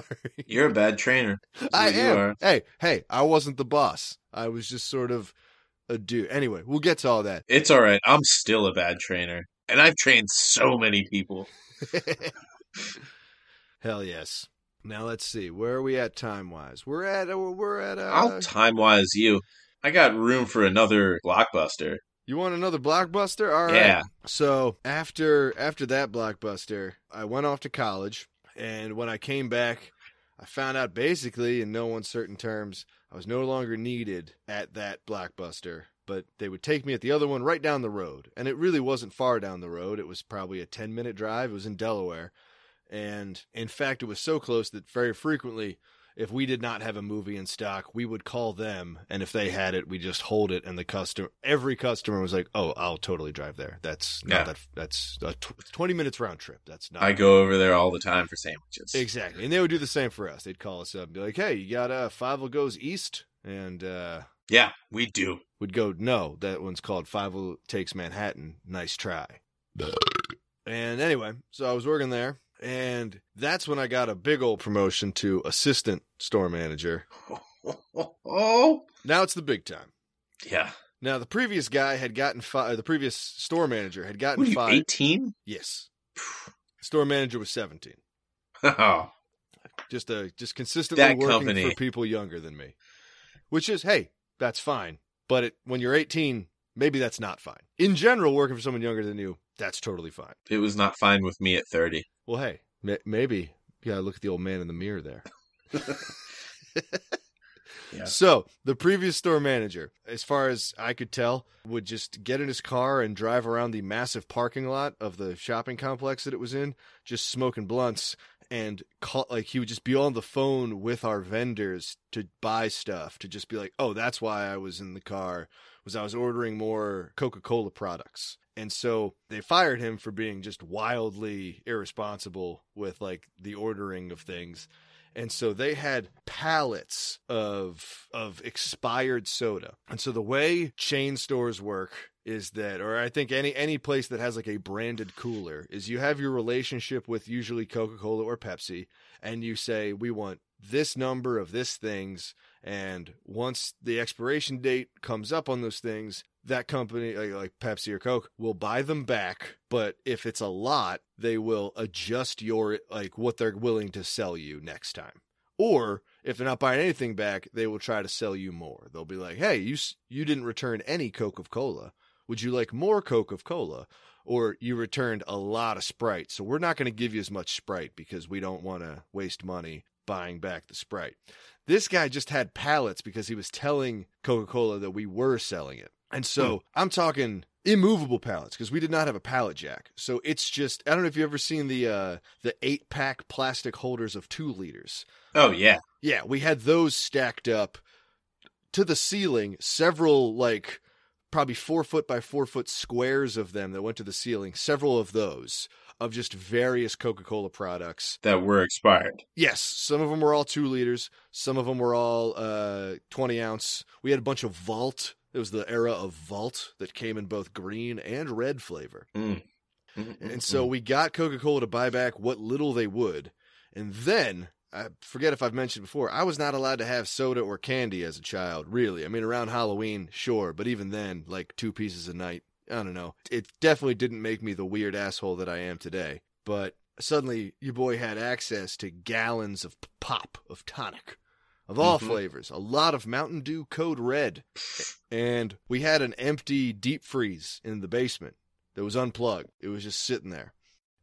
S1: You're a bad trainer.
S2: I am.
S1: are.
S2: Hey, hey, I wasn't the boss. I was just sort of a dude. Anyway, we'll get to all that.
S1: It's all right. I'm still a bad trainer. And I've trained so many people.
S2: Hell yes. Now let's see. Where are we at time wise? We're at uh, we're at uh,
S1: I'll time wise you. I got room for another blockbuster.
S2: You want another blockbuster? All right.
S1: Yeah.
S2: So after after that blockbuster, I went off to college, and when I came back, I found out basically in no uncertain terms I was no longer needed at that blockbuster. But they would take me at the other one right down the road, and it really wasn't far down the road. It was probably a ten minute drive. It was in Delaware, and in fact, it was so close that very frequently if we did not have a movie in stock, we would call them, and if they had it, we just hold it, and the customer, every customer was like, "Oh, I'll totally drive there. That's not
S1: Yeah.
S2: that. That's a tw- twenty minutes round trip. That's not."
S1: I go over there all the time for sandwiches.
S2: exactly, and they would do the same for us. They'd call us up, and be like, "Hey, you got uh, Five goes east," and uh,
S1: Yeah, we do.
S2: Would go, "No, that one's called Five takes Manhattan. Nice try." And anyway, so I was working there, and that's when I got a big old promotion to assistant store manager.
S1: Oh,
S2: Now it's the big time.
S1: yeah.
S2: Now the previous guy had gotten fired. Uh, the previous store manager had gotten
S1: What are you,
S2: fired.
S1: 18?
S2: Yes, store manager was seventeen.
S1: Oh,
S2: Just a just consistently
S1: That
S2: working
S1: company.
S2: for people younger than me, which is hey, that's fine. But it, when you're eighteen, maybe that's not fine. In general, working for someone younger than you, that's totally fine.
S1: it was not fine with me at 30.
S2: Well, hey, ma- maybe you gotta look at the old man in the mirror there.
S1: Yeah.
S2: So the previous store manager, as far as I could tell, would just get in his car and drive around the massive parking lot of the shopping complex that it was in, just smoking blunts and call, like he would just be on the phone with our vendors to buy stuff to just be like, "Oh, that's why I was in the car was I was ordering more Coca-Cola products." And so they fired him for being just wildly irresponsible with like the ordering of things and so they had pallets of of expired soda. And so the way chain stores work is that or I think any any place that has like a branded cooler is you have your relationship with usually Coca-Cola or Pepsi and you say we want this number of this things and once the expiration date comes up on those things that company like, like, Pepsi or Coke will buy them back, but if it's a lot, they will adjust your like what they're willing to sell you next time. Or if they're not buying anything back, they will try to sell you more. They'll be like, "Hey, you you didn't return any Coke of Cola. Would you like more Coke of Cola?" Or you returned a lot of Sprite, so we're not going to give you as much Sprite because we don't want to waste money buying back the Sprite. This guy just had pallets because he was telling Coca Cola that we were selling it. And so hmm. I'm talking immovable pallets because we did not have a pallet jack. So it's just I don't know if you've ever seen the uh the eight pack plastic holders of two liters.
S1: Oh yeah.
S2: Yeah, we had those stacked up to the ceiling, several like probably four foot by four foot squares of them that went to the ceiling, several of those of just various Coca Cola products
S1: that were expired.
S2: Yes, some of them were all two liters, some of them were all uh, 20 ounce. We had a bunch of Vault it was the era of Vault that came in both green and red flavor.
S1: Mm.
S2: Mm-hmm. And so we got Coca Cola to buy back what little they would. And then, I forget if I've mentioned before, I was not allowed to have soda or candy as a child, really. I mean, around Halloween, sure. But even then, like two pieces a night, I don't know. It definitely didn't make me the weird asshole that I am today. But suddenly, your boy had access to gallons of pop, of tonic of all mm-hmm. flavors, a lot of Mountain Dew Code Red. And we had an empty deep freeze in the basement that was unplugged. It was just sitting there.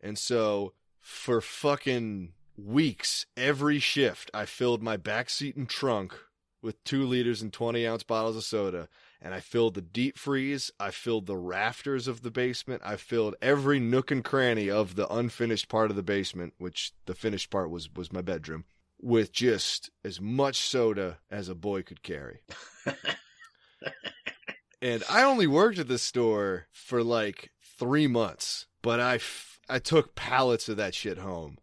S2: And so for fucking weeks, every shift, I filled my back seat and trunk with two liters and 20 ounce bottles of soda. And I filled the deep freeze. I filled the rafters of the basement. I filled every nook and cranny of the unfinished part of the basement, which the finished part was, was my bedroom with just as much soda as a boy could carry. and I only worked at the store for like three months, but I, f- I took pallets of that shit home.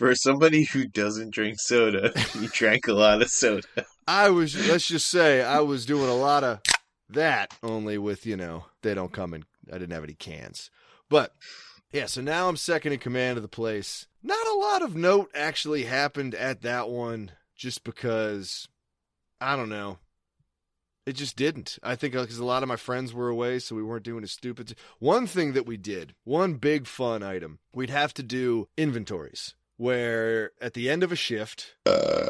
S1: For somebody who doesn't drink soda, you drank a lot of soda.
S2: I was, let's just say, I was doing a lot of that, only with, you know, they don't come in, I didn't have any cans. But yeah, so now I'm second in command of the place. Not a lot of note actually happened at that one just because I don't know. It just didn't. I think uh, because a lot of my friends were away, so we weren't doing as stupid. One thing that we did, one big fun item, we'd have to do inventories where at the end of a shift,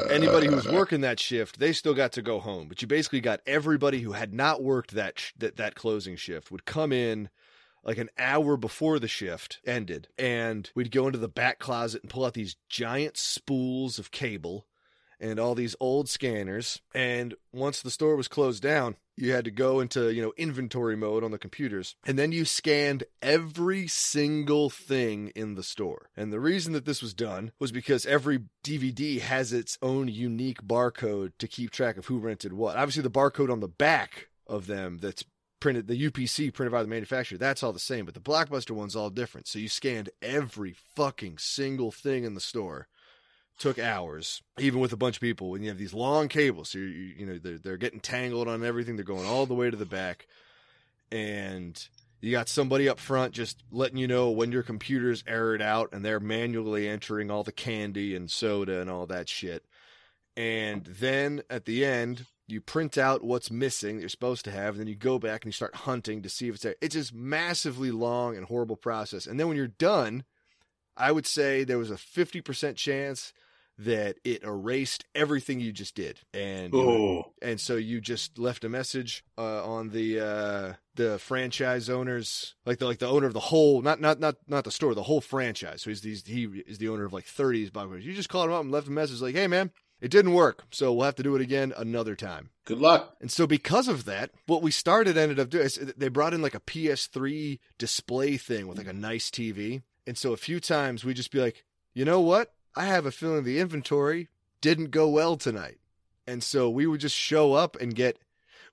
S2: anybody who was uh. working that shift, they still got to go home. But you basically got everybody who had not worked that sh- that, that closing shift would come in like an hour before the shift ended. And we'd go into the back closet and pull out these giant spools of cable and all these old scanners. And once the store was closed down, you had to go into, you know, inventory mode on the computers. And then you scanned every single thing in the store. And the reason that this was done was because every DVD has its own unique barcode to keep track of who rented what. Obviously, the barcode on the back of them that's printed the UPC printed by the manufacturer. That's all the same, but the Blockbuster one's all different. So you scanned every fucking single thing in the store. Took hours, even with a bunch of people. When you have these long cables, so you you know they're they're getting tangled on everything. They're going all the way to the back, and you got somebody up front just letting you know when your computer's errored out, and they're manually entering all the candy and soda and all that shit. And then at the end, you print out what's missing that you're supposed to have, and then you go back and you start hunting to see if it's there. It's just massively long and horrible process. And then when you're done, I would say there was a 50% chance that it erased everything you just did, and
S1: oh.
S2: and so you just left a message uh, on the uh, the franchise owners, like the like the owner of the whole, not not not not the store, the whole franchise. So he's these he is the owner of like 30s. You just called him up and left a message like, "Hey man, It didn't work, so we'll have to do it again another time.
S1: Good luck.
S2: And so, because of that, what we started ended up doing is they brought in like a PS3 display thing with like a nice TV. And so, a few times we just be like, you know what? I have a feeling the inventory didn't go well tonight. And so, we would just show up and get,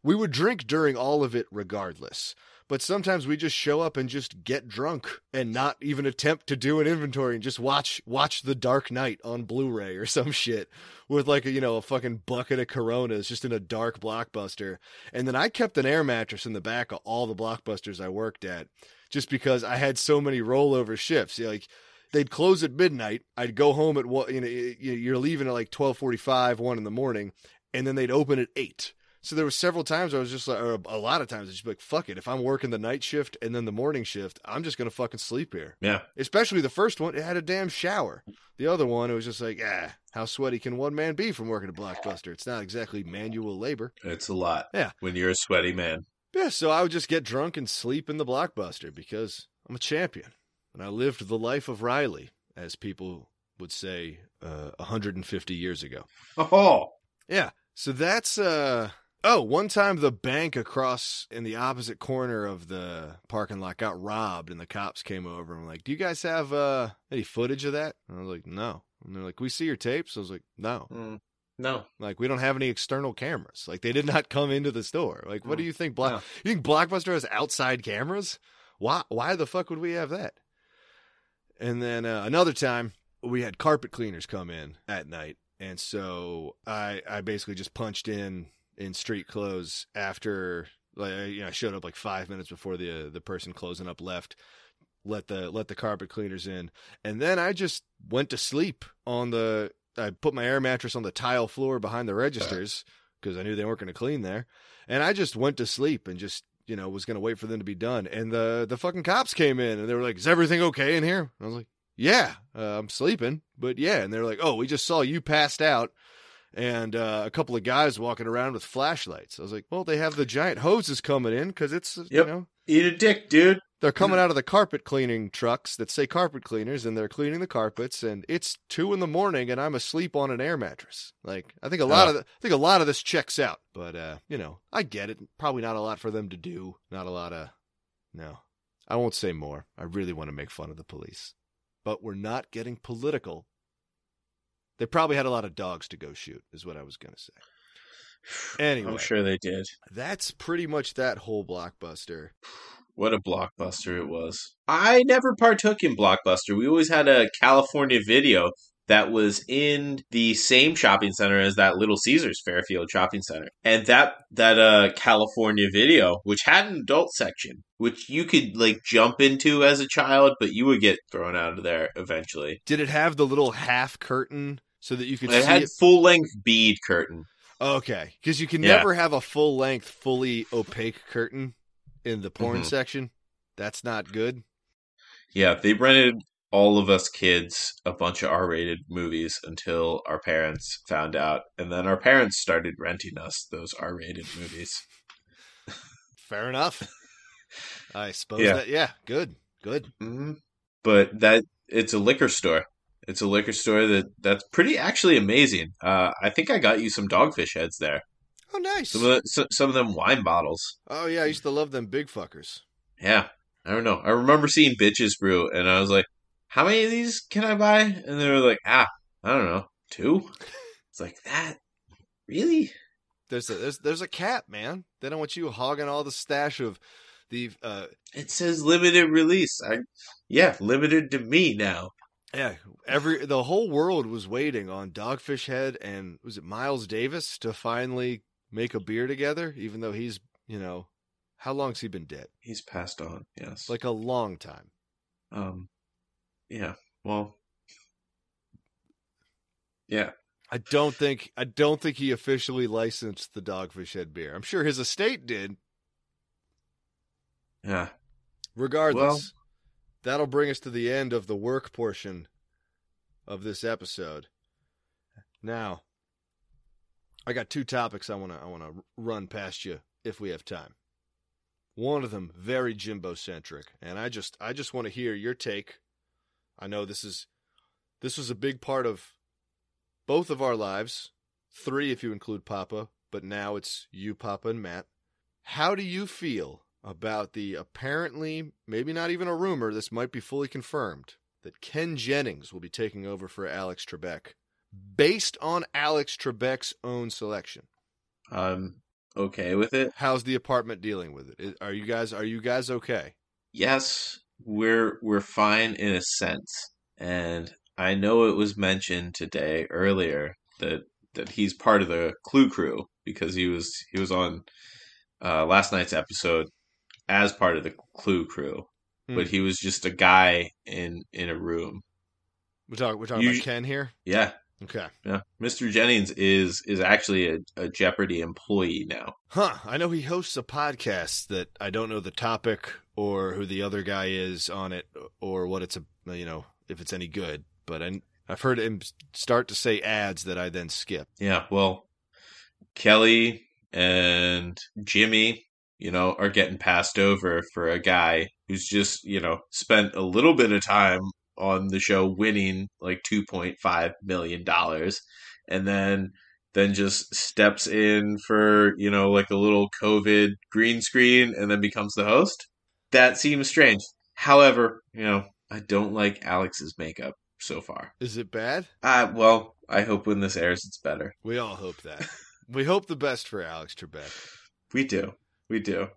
S2: we would drink during all of it regardless. But sometimes we just show up and just get drunk and not even attempt to do an inventory and just watch watch The Dark Knight on Blu-ray or some shit with like a you know a fucking bucket of Coronas just in a dark blockbuster. And then I kept an air mattress in the back of all the blockbusters I worked at just because I had so many rollover shifts. Like they'd close at midnight. I'd go home at what you know you're leaving at like twelve forty five, one in the morning, and then they'd open at eight. So there were several times I was just like, or a lot of times, I just like, fuck it. If I'm working the night shift and then the morning shift, I'm just gonna fucking sleep here.
S1: Yeah.
S2: Especially the first one, it had a damn shower. The other one, it was just like, ah, how sweaty can one man be from working a blockbuster? It's not exactly manual labor.
S1: It's a lot.
S2: Yeah.
S1: When you're a sweaty man.
S2: Yeah. So I would just get drunk and sleep in the blockbuster because I'm a champion and I lived the life of Riley, as people would say, uh, 150 years ago.
S1: Oh.
S2: Yeah. So that's uh Oh, one time the bank across in the opposite corner of the parking lot got robbed and the cops came over and were like, Do you guys have uh any footage of that? And I was like, No. And they're like, We see your tapes? I was like, No.
S1: Mm, no.
S2: Like we don't have any external cameras. Like they did not come into the store. Like what
S1: Mm,
S2: do you think Block
S1: no.
S2: you think Blockbuster has outside cameras? Why why the fuck would we have that? And then uh, another time we had carpet cleaners come in at night. And so I I basically just punched in in street clothes after like you know I showed up like 5 minutes before the the person closing up left let the let the carpet cleaners in and then I just went to sleep on the I put my air mattress on the tile floor behind the registers because I knew they weren't going to clean there and I just went to sleep and just you know was going to wait for them to be done and the the fucking cops came in and they were like is everything okay in here and I was like yeah uh, I'm sleeping but yeah and they're like oh we just saw you passed out and uh, a couple of guys walking around with flashlights. I was like, well, they have the giant hoses coming in because it's, you know,
S1: Eat a dick, dude.
S2: They're coming out of the carpet cleaning trucks that say carpet cleaners and they're cleaning the carpets and it's two in the morning and I'm asleep on an air mattress. Like, I think a lot
S1: Oh.
S2: of the, I think a lot of this checks out, but, uh, you know, I get it. Probably not a lot for them to do. Not a lot of, no, I won't say more. I really want to make fun of the police, but we're not getting political. They probably had a lot of dogs to go shoot, is what I was going to say. Anyway,
S1: I'm sure they did.
S2: that's pretty much that whole blockbuster.
S1: What a blockbuster it was. I never partook in Blockbuster. We always had a California video that was in the same shopping center as that Little Caesars Fairfield shopping center. And that that uh California video, which had an adult section, which you could like jump into as a child, but you would get thrown out of there eventually.
S2: Did it have the little half curtain so that you could
S1: It had
S2: it?
S1: full length bead curtain.
S2: Okay, because you can
S1: Yeah.
S2: never have a full length, fully opaque curtain in the porn
S1: Mhm.
S2: section. That's not good.
S1: Yeah, they rented all of us kids a bunch of R-rated movies until our parents found out, and then our parents started renting us those R-rated movies.
S2: Fair enough. I suppose
S1: Yeah.
S2: that. Yeah, good, good.
S1: hmm But that it's a liquor store. It's a liquor store that that's pretty actually amazing. Uh, I think I got you some dogfish heads there.
S2: Oh, nice.
S1: Some of the, so, some of them wine bottles.
S2: Oh yeah, I used to love them big fuckers.
S1: Yeah, I don't know. I remember seeing Bitches Brew, and I was like, "How many of these can I buy?" And they were like, "Ah, I don't know, two. It's like that. Really?
S2: There's a there's there's a cap, man. They don't want you hogging all the stash of the uh
S1: It says limited release. I, yeah, limited to me now.
S2: yeah every the whole world was waiting on Dogfish Head and was it Miles Davis to finally make a beer together, even though he's you know how long's he been dead?
S1: He's passed on. Yes.
S2: Like a long time.
S1: um, yeah. Well, yeah.
S2: I don't think I don't think he officially licensed the Dogfish Head beer. I'm sure his estate did.
S1: Yeah.
S2: Regardless,
S1: Well-
S2: that'll bring us to the end of the work portion of this episode. Now, I got two topics I want to I want to run past you if we have time. One of them very Jimbo centric, and I just I just want to hear your take. I know this is this was a big part of both of our lives three if you include Papa, but now it's you, Papa, and Matt. How do you feel about the apparently, maybe not even a rumor, this might be fully confirmed, that Ken Jennings will be taking over for Alex Trebek based on Alex Trebek's own selection?
S1: I'm okay with it.
S2: How's the apartment dealing with it? Are you guys are you guys okay?
S1: Yes, we're we're fine in a sense. And I know it was mentioned today earlier that that he's part of the Clue Crew because he was he was on uh, last night's episode as part of the Clue Crew,
S2: Hmm.
S1: but he was just a guy in in a room.
S2: We're talking we're talking
S1: You-
S2: about Ken here.
S1: Yeah,
S2: Okay.
S1: yeah. Mr. Jennings is is actually a, a Jeopardy employee now.
S2: Huh. I know he hosts a podcast that I don't know the topic or who the other guy is on it or what it's a you know if it's any good. But I, I've heard him start to say ads that I then skip.
S1: Yeah, well, Kelly and Jimmy, you know, are getting passed over for a guy who's just, you know, spent a little bit of time on the show winning like 2.5 million dollars and then then just steps in for, you know, like a little COVID green screen and then becomes the host. That seems strange. However, you know, I don't like Alex's makeup so far.
S2: Is it bad?
S1: Uh, well, I hope when this airs it's better.
S2: We all hope that. we hope the best for Alex Trebek.
S1: We do. We do.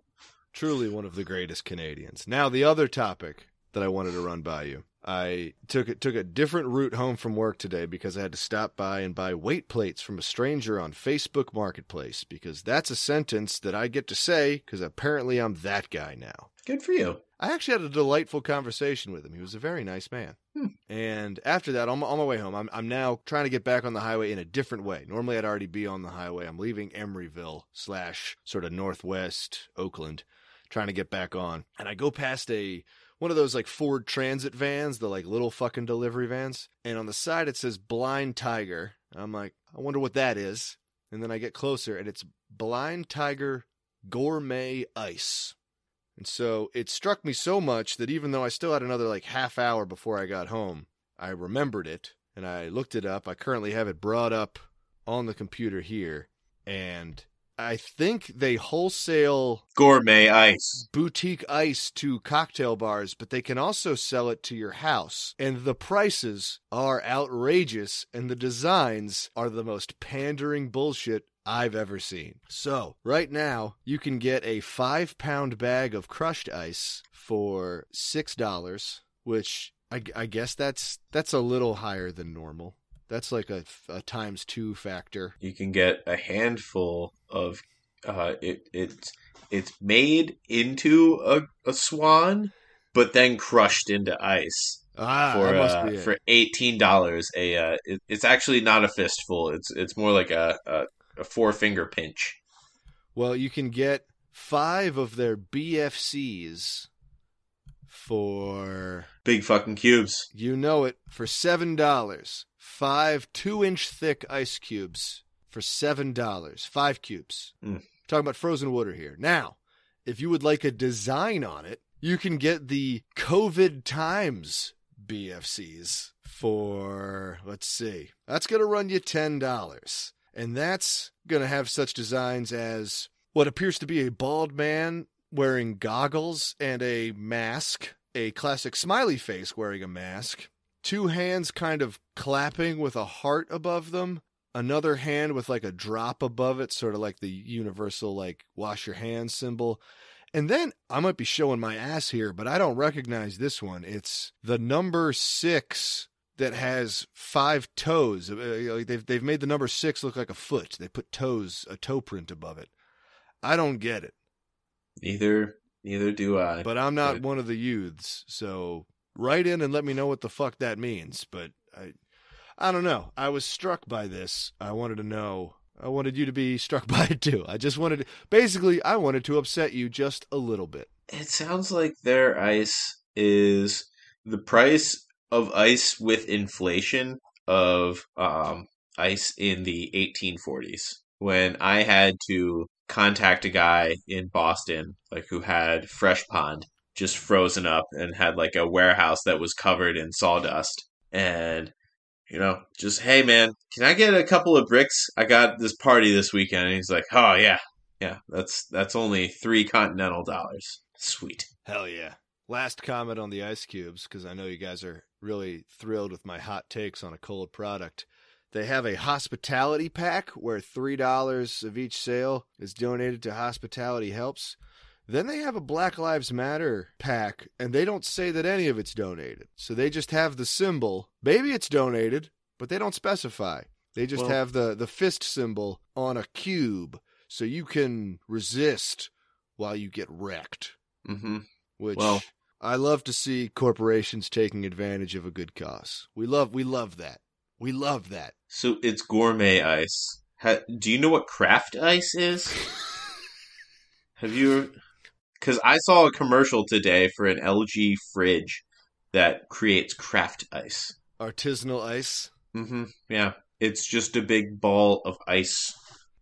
S2: Truly one of the greatest Canadians. Now the other topic that I wanted to run by you. I took it took a different route home from work today because I had to stop by and buy weight plates from a stranger on Facebook Marketplace because that's a sentence that I get to say because apparently I'm that guy now.
S1: Good for you.
S2: I actually had a delightful conversation with him. He was a very nice man.
S1: Hmm.
S2: And after that, on my, on my way home, I'm, I'm now trying to get back on the highway in a different way. Normally, I'd already be on the highway. I'm leaving Emeryville slash sort of northwest Oakland, trying to get back on. And I go past a one of those like Ford Transit vans, the like little fucking delivery vans. And on the side, it says Blind Tiger. I'm like, I wonder what that is. And then I get closer, and it's Blind Tiger Gourmet Ice. And so it struck me so much that even though I still had another like half hour before I got home, I remembered it and I looked it up. I currently have it brought up on the computer here. And I think they wholesale
S1: Gourmet ice.
S2: boutique ice to cocktail bars, but they can also sell it to your house. And the prices are outrageous, and the designs are the most pandering bullshit I've ever seen. So, right now, you can get a five pound bag of crushed ice for $6, which I, I guess that's that's a little higher than normal. That's like a, a times two factor.
S1: You can get a handful of uh it it's it's made into a, a swan, but then crushed into ice
S2: Ah,
S1: for uh, for eighteen dollars. A uh, it, it's actually not a fistful. It's it's more like a a, a four finger pinch.
S2: Well, you can get five of their BFCs for
S1: Big fucking cubes.
S2: you know it for seven dollars. Five two-inch thick ice cubes for seven dollars. Five cubes.
S1: Mm.
S2: Talking about frozen water here. Now, if you would like a design on it, you can get the COVID times BFCs for let's see. That's gonna run you ten dollars. And that's gonna have such designs as what appears to be a bald man wearing goggles and a mask, a classic smiley face wearing a mask, two hands kind of clapping with a heart above them, another hand with like a drop above it, sort of like the universal like wash your hands symbol. And then I might be showing my ass here, but I don't recognize this one. It's the number six that has five toes. Uh, They've they've made the number six look like a foot. They put toes, a toe print above it. I don't get it,
S1: Neither neither do I.
S2: but I'm not
S1: Good.
S2: one of the youths. So write in and let me know what the fuck that means. But I, I don't know. I was struck by this. I wanted to know. I wanted you to be struck by it too. I just wanted, basically, I wanted to upset you just a little bit.
S1: It sounds like their ice is the price of ice with inflation of um, ice in the 1840s. When I had to contact a guy in Boston, like who had fresh pond just frozen up and had like a warehouse that was covered in sawdust, and you know, just hey man, can I get a couple of bricks? I got this party this weekend. And he's like, oh yeah, yeah, that's that's only three continental dollars. Sweet.
S2: Hell yeah. Last comment on the ice cubes, because I know you guys are really thrilled with my hot takes on a cold product. They have a hospitality pack where $3 of each sale is donated to Hospitality Helps. Then they have a Black Lives Matter pack, and they don't say that any of it's donated. So they just have the symbol. Maybe it's donated, but they don't specify. They just
S1: Well-
S2: have the, the fist symbol on a cube so you can resist while you get wrecked.
S1: Mm-hmm.
S2: Which
S1: Well-
S2: I love to see corporations taking advantage of a good cause. We love we love that. We love that.
S1: So it's gourmet ice. Ha, do you know what craft ice is? Have you? Because I saw a commercial today for an LG fridge that creates craft ice.
S2: Artisanal ice.
S1: Mm-hmm. Yeah, it's just a big ball of ice,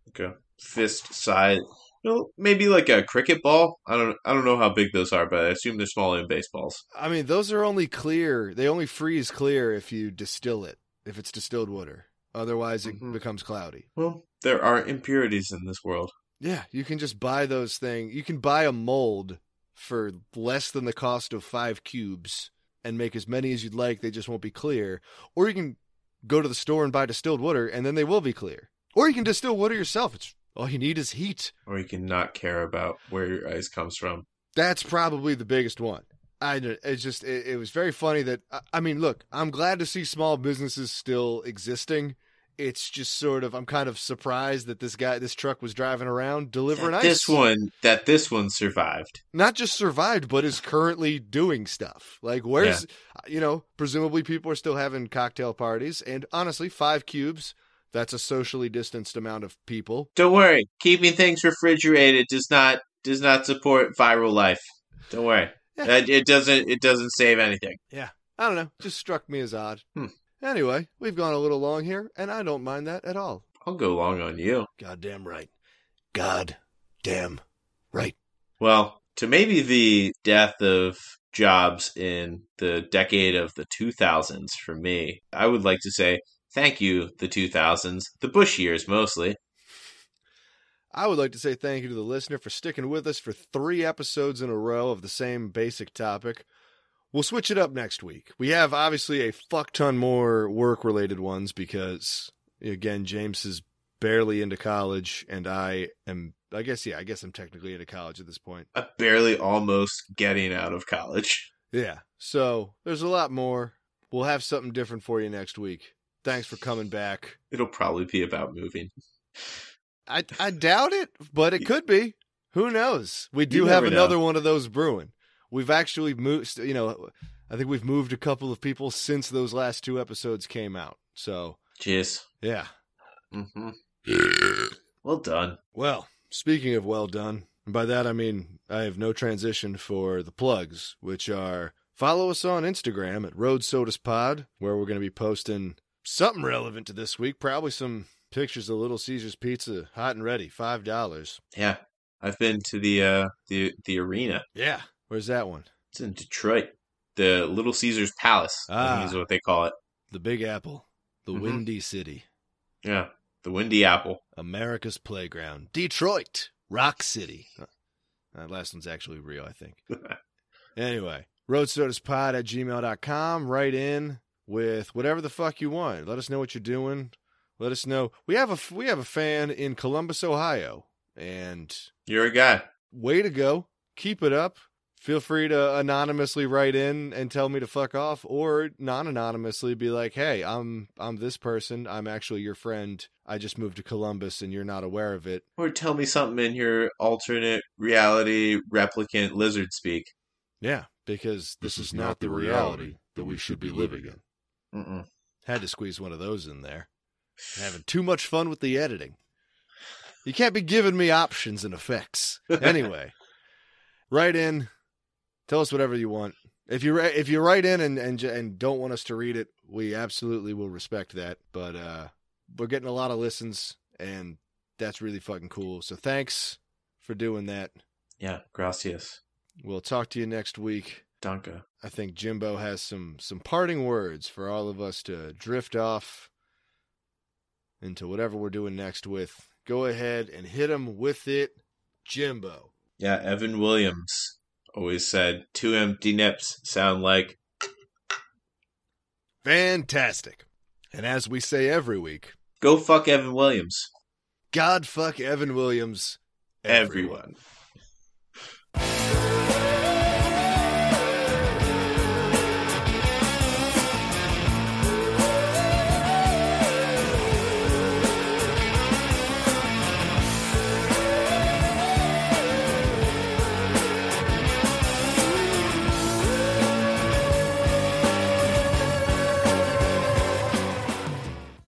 S1: like a fist size. You know, maybe like a cricket ball. I don't. I don't know how big those are, but I assume they're smaller than baseballs.
S2: I mean, those are only clear. They only freeze clear if you distill it. If it's distilled water. Otherwise, it
S1: Mhm.
S2: becomes cloudy.
S1: Well, there are impurities in this world.
S2: Yeah, you can just buy those things. You can buy a mold for less than the cost of five cubes and make as many as you'd like. They just won't be clear. Or you can go to the store and buy distilled water, and then they will be clear. Or you can distill water yourself. It's all you need is heat.
S1: Or you can not care about where your ice comes from.
S2: That's probably the biggest one. I it's just it, it was very funny that I- I mean, look, I'm glad to see small businesses still existing. It's just sort of I'm kind of surprised that this guy this truck was driving around delivering
S1: That
S2: ice.
S1: this one, that this one survived.
S2: not just survived, but is currently doing stuff. Like, where's, you know, presumably people are still having cocktail parties. And honestly, five cubes, that's a socially distanced amount of people.
S1: Don't worry, keeping things refrigerated does not does not support viral life. Don't worry,
S2: Yeah.
S1: Uh, it doesn't it doesn't save anything. Yeah.
S2: I don't know. Just struck me as odd.
S1: Hmm.
S2: Anyway, we've gone a little long here, and I don't mind that at all.
S1: I'll go long on you.
S2: Goddamn right. God damn right.
S1: Well, to maybe the death of jobs in the decade of the 2000s for me, I would like to say thank you, the 2000s, the Bush years mostly.
S2: I would like to say thank you to the listener for sticking with us for three episodes in a row of the same basic topic. We'll switch it up next week. We have obviously a fuck ton more work related ones because, again, James is barely into college, and I am, I guess, yeah, I guess I'm technically into college at this point.
S1: I'm barely almost getting out of college.
S2: Yeah. So there's a lot more. We'll have something different for you next week. Thanks for coming back.
S1: It'll probably be about moving.
S2: I I doubt it, but it could be. Who knows? We do have
S1: never know.
S2: another one of those brewing. We've actually moved. You know, I think we've moved a couple of people since those last two episodes came out. So
S1: Cheers.
S2: yeah.
S1: hmm Well done.
S2: Well, speaking of well done, and by that I mean I have no transition for the plugs, which are follow us on Instagram at Road Sodas Pod, where we're going to be posting something relevant to this week. Probably some pictures of Little Caesars Pizza, hot and ready, five dollars.
S1: Yeah, I've been to the uh the the arena.
S2: Yeah. Where's that one?
S1: It's in Detroit. The Little Caesars Palace,
S2: Ah.
S1: is what they call it.
S2: The Big Apple, the
S1: Mhm.
S2: Windy City,
S1: Yeah, the Windy Apple.
S2: America's playground, Detroit, Rock City. Uh, That last one's actually real, I think. Anyway, roadsodaspod at gmail.com. Write in with whatever the fuck you want. Let us know what you're doing. Let us know. We have a we have a fan in Columbus, Ohio, and
S1: You're a guy.
S2: way to go. Keep it up. Feel free to anonymously write in and tell me to fuck off, or non-anonymously be like, "Hey, I'm I'm this person. I'm actually your friend. I just moved to Columbus, and you're not aware of it."
S1: Or tell me something in your alternate reality replicant lizard speak.
S2: Yeah, because this, is, not the reality that we should be living in.
S1: Mm-mm.
S2: Had to squeeze one of those in there. Having too much fun with the editing. You can't be giving me options and effects. Anyway, write in. Tell us whatever you want. If you if you write in and, and and don't want us to read it, we absolutely will respect that. But uh, we're getting a lot of listens, and that's really fucking cool. So thanks for doing that.
S1: Yeah, gracias.
S2: We'll talk to you next week.
S1: Danke.
S2: I think Jimbo has some some parting words for all of us to drift off into whatever we're doing next with. Go ahead and hit him with it, Jimbo.
S1: Yeah, Evan Williams always said two empty nips sound like
S2: Fantastic. And as we say every week,
S1: go fuck Evan Williams.
S2: God fuck Evan Williams.
S1: Everyone. everyone.